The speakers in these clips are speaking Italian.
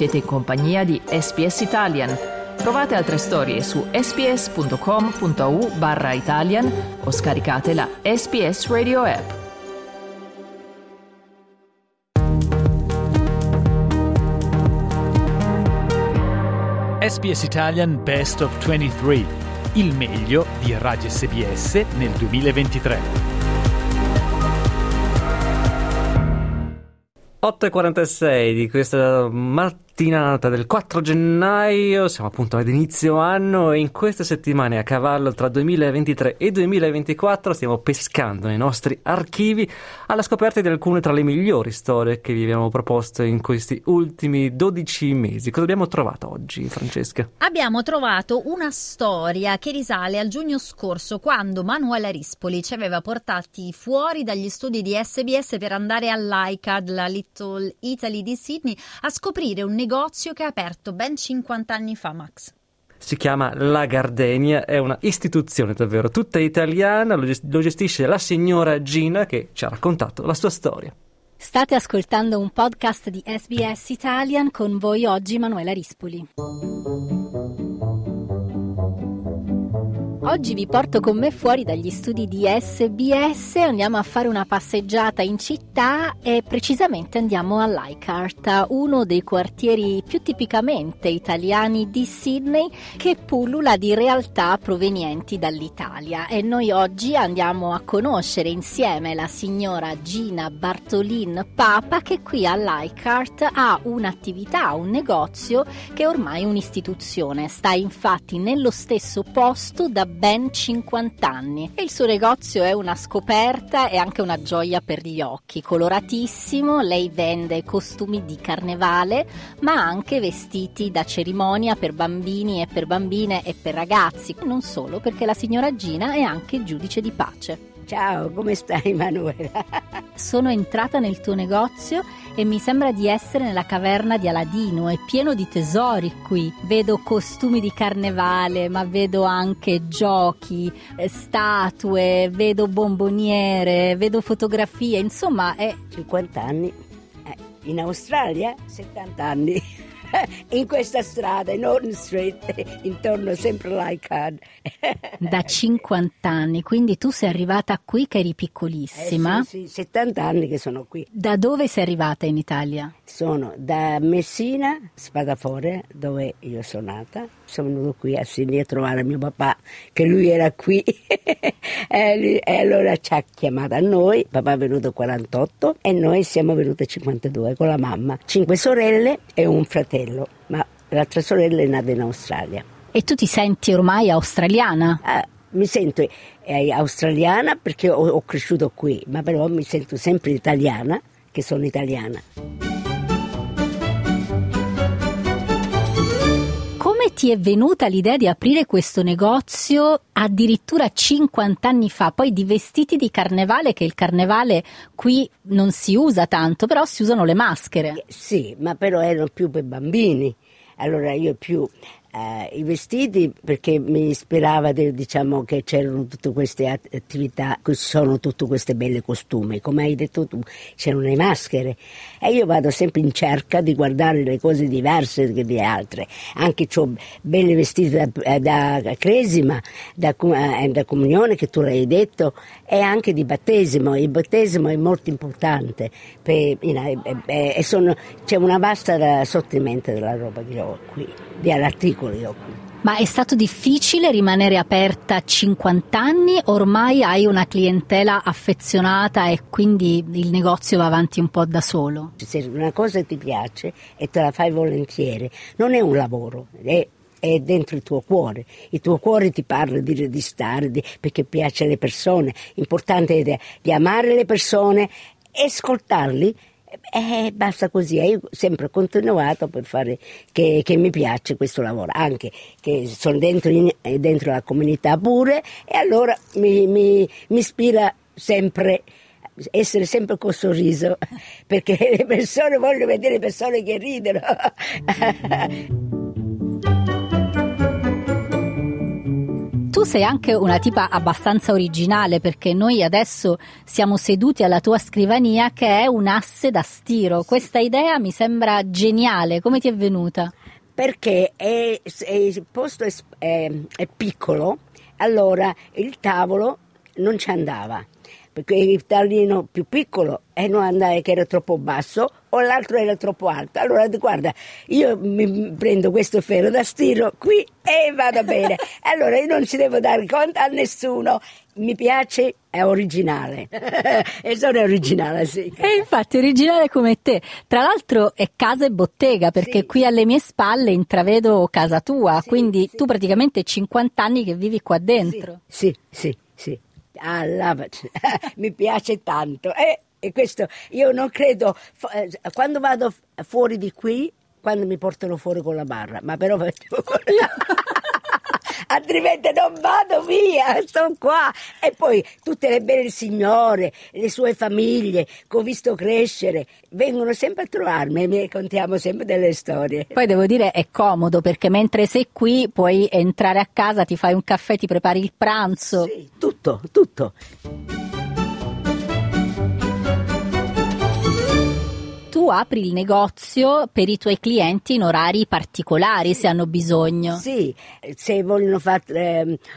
Siete in compagnia di SPS Italian. Trovate altre storie su sps.com.au barra Italian o scaricate la SPS Radio app. SPS Italian Best of 23, il meglio di Radio SBS nel 2023. 8.46 di questa mattina mattinata del 4 gennaio, siamo appunto ad inizio anno e in queste settimane a cavallo tra 2023 e 2024 stiamo pescando nei nostri archivi alla scoperta di alcune tra le migliori storie che vi abbiamo proposto in questi ultimi 12 mesi. Cosa abbiamo trovato oggi, Francesca? Abbiamo trovato una storia che risale al giugno scorso quando Manuela Rispoli ci aveva portati fuori dagli studi di SBS per andare all'ICAD, la Little Italy di Sydney, a scoprire un negozio negozio che ha aperto ben 50 anni fa, Max. Si chiama La Gardenia, è una istituzione davvero tutta italiana, lo gestisce la signora Gina che ci ha raccontato la sua storia. State ascoltando un podcast di SBS Italian con voi oggi Manuela Rispoli. Oggi vi porto con me fuori dagli studi di SBS, andiamo a fare una passeggiata in città e precisamente andiamo a Leichhardt, uno dei quartieri più tipicamente italiani di Sydney che pullula di realtà provenienti dall'Italia. E noi oggi andiamo a conoscere insieme la signora Gina Bartolin Papa che qui a Leichhardt ha un'attività, un negozio che è ormai un'istituzione, sta infatti nello stesso posto da ben 50 anni. E il suo negozio è una scoperta e anche una gioia per gli occhi, coloratissimo, lei vende costumi di carnevale ma anche vestiti da cerimonia per bambini e per bambine e per ragazzi, non solo perché la signora Gina è anche giudice di pace. Ciao, come stai Manuela? Sono entrata nel tuo negozio e mi sembra di essere nella caverna di Aladino, è pieno di tesori qui. Vedo costumi di carnevale, ma vedo anche giochi, eh, statue, vedo bomboniere, vedo fotografie, insomma è... 50 anni. Eh, in Australia 70 anni. in questa strada, in Horton Street, intorno sempre all'iCard. da 50 anni, quindi tu sei arrivata qui che eri piccolissima. Eh sì, sì, 70 anni che sono qui. Da dove sei arrivata in Italia? Sono da Messina, Spadafore, dove io sono nata. Sono venuto qui a Sydney a trovare mio papà, che lui era qui. e, allora ci ha chiamato a noi. Papà è venuto a 48 e noi siamo venuti a 52 con la mamma. Cinque sorelle e un fratello, l'altra sorella è nata in Australia. E tu ti senti ormai australiana? Ah, mi sento eh, australiana perché ho, ho cresciuto qui, ma però mi sento sempre italiana, che sono italiana. Come ti è venuta l'idea di aprire questo negozio addirittura 50 anni fa, poi di vestiti di carnevale, che il carnevale qui non si usa tanto, però si usano le maschere? Sì, ma però erano più per bambini. Allora io più eh, I vestiti perché mi ispirava de, diciamo che c'erano tutte queste attività, ci sono tutte queste belle costume, come hai detto tu, c'erano le maschere. E io vado sempre in cerca di guardare le cose diverse che di altre, anche ho belle vestiti da, eh, da cresima, da, eh, da, comunione che tu l'hai detto e anche di battesimo, il battesimo è molto importante per, you know, e, e sono, c'è una vasta sortimento della roba che ho qui, di articoli piccoli occhi. Ma è stato difficile rimanere aperta 50 anni? Ormai hai una clientela affezionata e quindi il negozio va avanti un po' da solo? Se una cosa ti piace e te la fai volentieri, non è un lavoro, è è dentro il tuo cuore. Il tuo cuore ti parla di, di stare, di, perché piace alle persone. L'importante è di, di amare le persone e ascoltarli e eh, basta così, e io sempre continuato per fare che, che, mi piace questo lavoro, anche che sono dentro, in, eh, dentro la comunità pure e allora mi, mi, mi ispira sempre essere sempre con sorriso perché le persone vogliono vedere persone che ridono. sei anche una tipa abbastanza originale perché noi adesso siamo seduti alla tua scrivania che è un asse da stiro. Questa idea mi sembra geniale, come ti è venuta? Perché il posto è, è piccolo, allora il tavolo non ci andava perché il tavolino più piccolo e non andava che era troppo basso o l'altro era troppo alto. Allora guarda, io mi prendo questo ferro da stiro qui e vado bene. allora io non ci devo dare conto a nessuno. Mi piace, è originale. e sono originale, sì. E infatti originale come te. Tra l'altro è casa e bottega perché sì. qui alle mie spalle intravedo casa tua, sì, quindi sì. tu praticamente 50 anni che vivi qua dentro. Sì, sì, sì. Ah, mi piace tanto. E, e, questo io non credo, eh, quando vado fuori di qui, quando mi portano fuori con la barra, ma però altrimenti non vado via, sto qua. E poi tutte le belle signore, le sue famiglie che ho visto crescere, vengono sempre a trovarmi e mi contiamo sempre delle storie. Poi devo dire è comodo perché mentre sei qui puoi entrare a casa, ti fai un caffè, ti prepari il pranzo. Sì, tutto, tutto. Apri il negozio per i tuoi clienti in orari particolari se hanno bisogno. Sì, se vogliono fare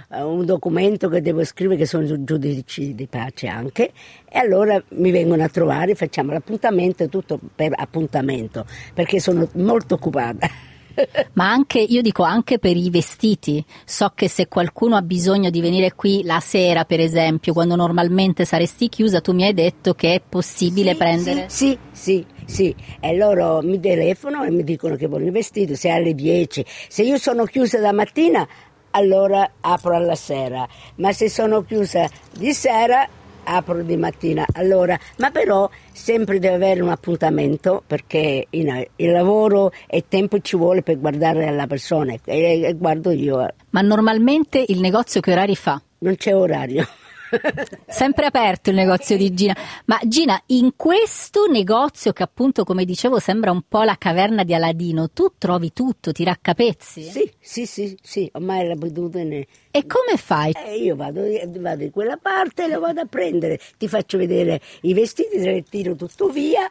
eh, un documento che devo scrivere, che sono giudici di pace anche, e allora mi vengono a trovare, facciamo l'appuntamento, tutto per appuntamento, perché sono molto occupata. Ma anche, io dico anche per i vestiti. So che se qualcuno ha bisogno di venire qui la sera, per esempio, quando normalmente saresti chiusa, tu mi hai detto che è possibile sì, prendere. Sì, sì, sì. E loro mi telefonano e mi dicono che vogliono i vestiti, se alle 10. Se io sono chiusa da mattina, allora apro alla sera. Ma se sono chiusa di sera, apro di mattina. Allora, ma però sempre deve avere un appuntamento perché il lavoro e tempo ci vuole per guardare alla persona e, e guardo io. Ma normalmente il negozio che orari fa? Non c'è orario. Sempre aperto il negozio di Gina. Ma Gina, in questo negozio che appunto, come dicevo, sembra un po' la caverna di Aladino, tu trovi tutto, ti raccapezzi? Sì, sì, sì, sì, ormai l'abitudine. E come fai? Eh, io vado, vado in quella parte e lo vado a prendere, ti faccio vedere i vestiti, te li tiro tutto via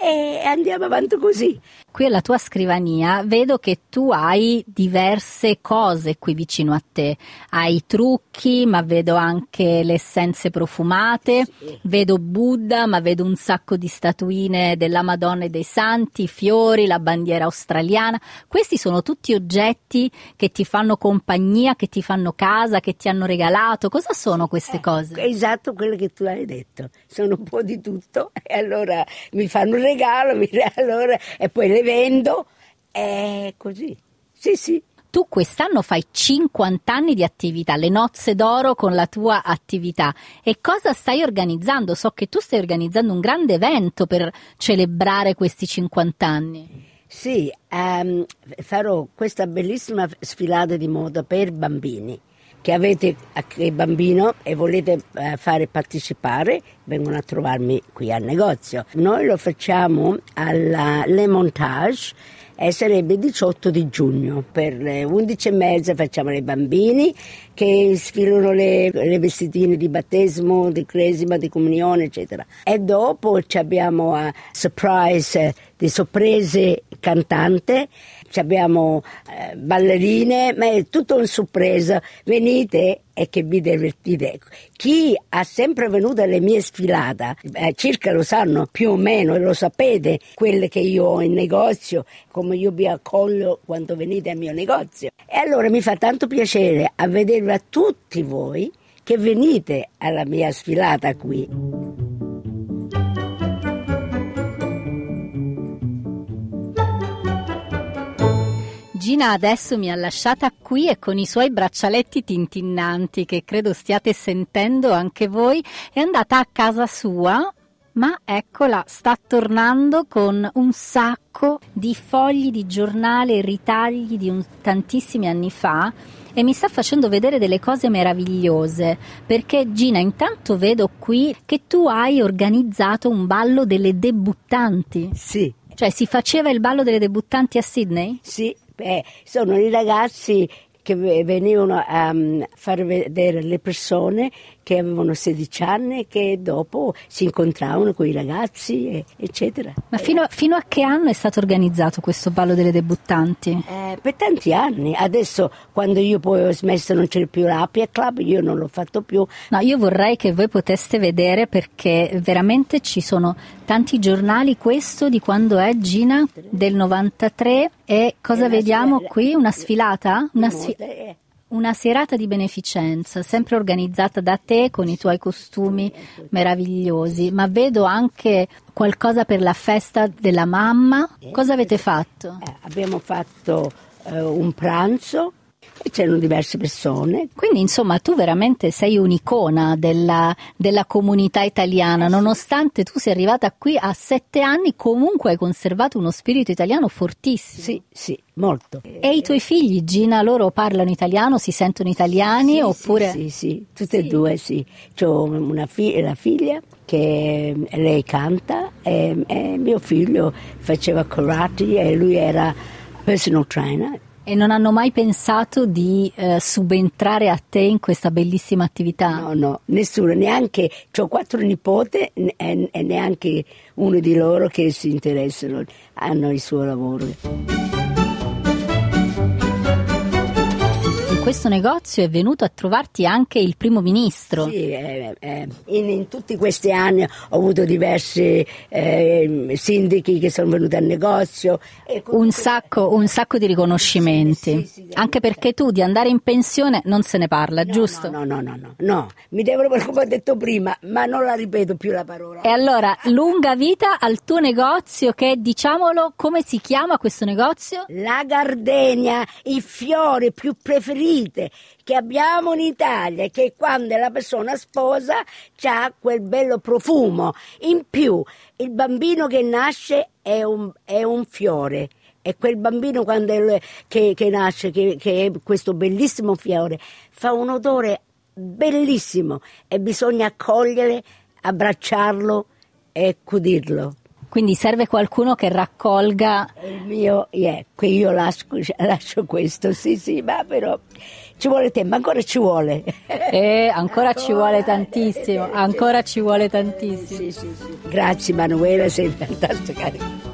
e andiamo avanti così. Qui alla tua scrivania vedo che tu hai diverse cose qui vicino a te. Hai trucchi, ma vedo anche le essenze profumate, sì. vedo Buddha, ma vedo un sacco di statuine della Madonna e dei Santi, fiori, la bandiera australiana. Questi sono tutti oggetti che ti fanno compagnia, che ti fanno casa, che ti hanno regalato. Cosa sono queste eh, cose? Esatto quello che tu hai detto. Sono un po' di tutto e allora mi fanno regalo, mi, allora, e poi le vendo, è così. Sì, sì. Tu quest'anno fai 50 anni di attività, le nozze d'oro con la tua attività. E cosa stai organizzando? So che tu stai organizzando un grande evento per celebrare questi 50 anni. Sì, um, farò questa bellissima sfilata di moda per bambini che avete il bambino e volete eh, fare partecipare, vengono a trovarmi qui al negozio. Noi lo facciamo alla Le Montage e sarebbe il 18 di giugno. Per le 11 e mezza facciamo i bambini che sfilano le, le vestitine di battesimo, di cresima, di comunione, eccetera. E dopo abbiamo a surprise di sorprese cantante abbiamo eh, ballerine, ma è tutto un sorpresa. Venite e che vi divertite. Chi ha sempre venuto alle mie sfilate, eh, circa lo sanno più o meno, e lo sapete, quelle che io ho in negozio, come io vi accoglio quando venite al mio negozio. E allora mi fa tanto piacere a vedervi a tutti voi che venite alla mia sfilata qui. Gina adesso mi ha lasciata qui e con i suoi braccialetti tintinnanti che credo stiate sentendo anche voi è andata a casa sua ma eccola, sta tornando con un sacco di fogli di giornale, ritagli di un, tantissimi anni fa e mi sta facendo vedere delle cose meravigliose perché Gina intanto vedo qui che tu hai organizzato un ballo delle debuttanti. Sì. Cioè si faceva il ballo delle debuttanti a Sydney? Sì, Beh, sono i ragazzi che venivano a um, far vedere le persone che avevano 16 anni e che dopo si incontravano con i ragazzi, eccetera. Ma fino a, fino a, che anno è stato organizzato questo ballo delle debuttanti? Eh, per tanti anni. Adesso, quando io poi ho smesso, non c'è più l'Apia Club, io non l'ho fatto più. No, io vorrei che voi poteste vedere perché veramente ci sono tanti giornali. Questo di quando è Gina? Del 93. E cosa vediamo qui? Una sfilata? Una sfilata? Una serata di beneficenza, sempre organizzata da te con i tuoi costumi meravigliosi, ma vedo anche qualcosa per la festa della mamma. Cosa avete fatto? Eh, abbiamo fatto eh, un pranzo e c'erano diverse persone. Quindi insomma tu veramente sei un'icona della, della, comunità italiana, nonostante tu sia arrivata qui a sette anni, comunque hai conservato uno spirito italiano fortissimo. Sì, sì, molto. E i tuoi figli, Gina, loro parlano italiano, si sentono italiani sì, oppure... Sì, sì, sì, tutte sì. e due, sì. Ho una fi- la figlia che lei canta e, e mio figlio faceva karate e lui era personal trainer e non hanno mai pensato di eh, subentrare a te in questa bellissima attività? No, no, nessuno, neanche, ho quattro nipote e, neanche uno di loro che si interessano, hanno il suo lavoro. Questo negozio è venuto a trovarti anche il primo ministro. Sì, eh, eh, in, in, tutti questi anni ho avuto diversi eh, sindaci che sono venuti al negozio. Un sacco, un, sacco, di riconoscimenti, sì, sì, sì, anche perché tu di andare in pensione non se ne parla, no, giusto? No, no, no, no, no, mi devono come ho detto prima, ma non la ripeto più la parola. E allora, lunga vita al tuo negozio che, diciamolo, come si chiama questo negozio? La gardenia, i fiori più preferiti vite che abbiamo in Italia, che quando la persona sposa ha quel bello profumo. In più, il bambino che nasce è un, è un fiore. E quel bambino quando è, che, che, nasce, che, che è questo bellissimo fiore, fa un odore bellissimo e bisogna accogliere, abbracciarlo e cudirlo. Quindi serve qualcuno che raccolga. Il mio, yeah, io lascio, lascio, questo, sì, sì, ma però ci vuole tempo, ancora ci vuole. Eh, ancora, ancora ci vuole tantissimo, ancora ci vuole tantissimo. Sì, sì, sì. Grazie Manuela, sei fantastica.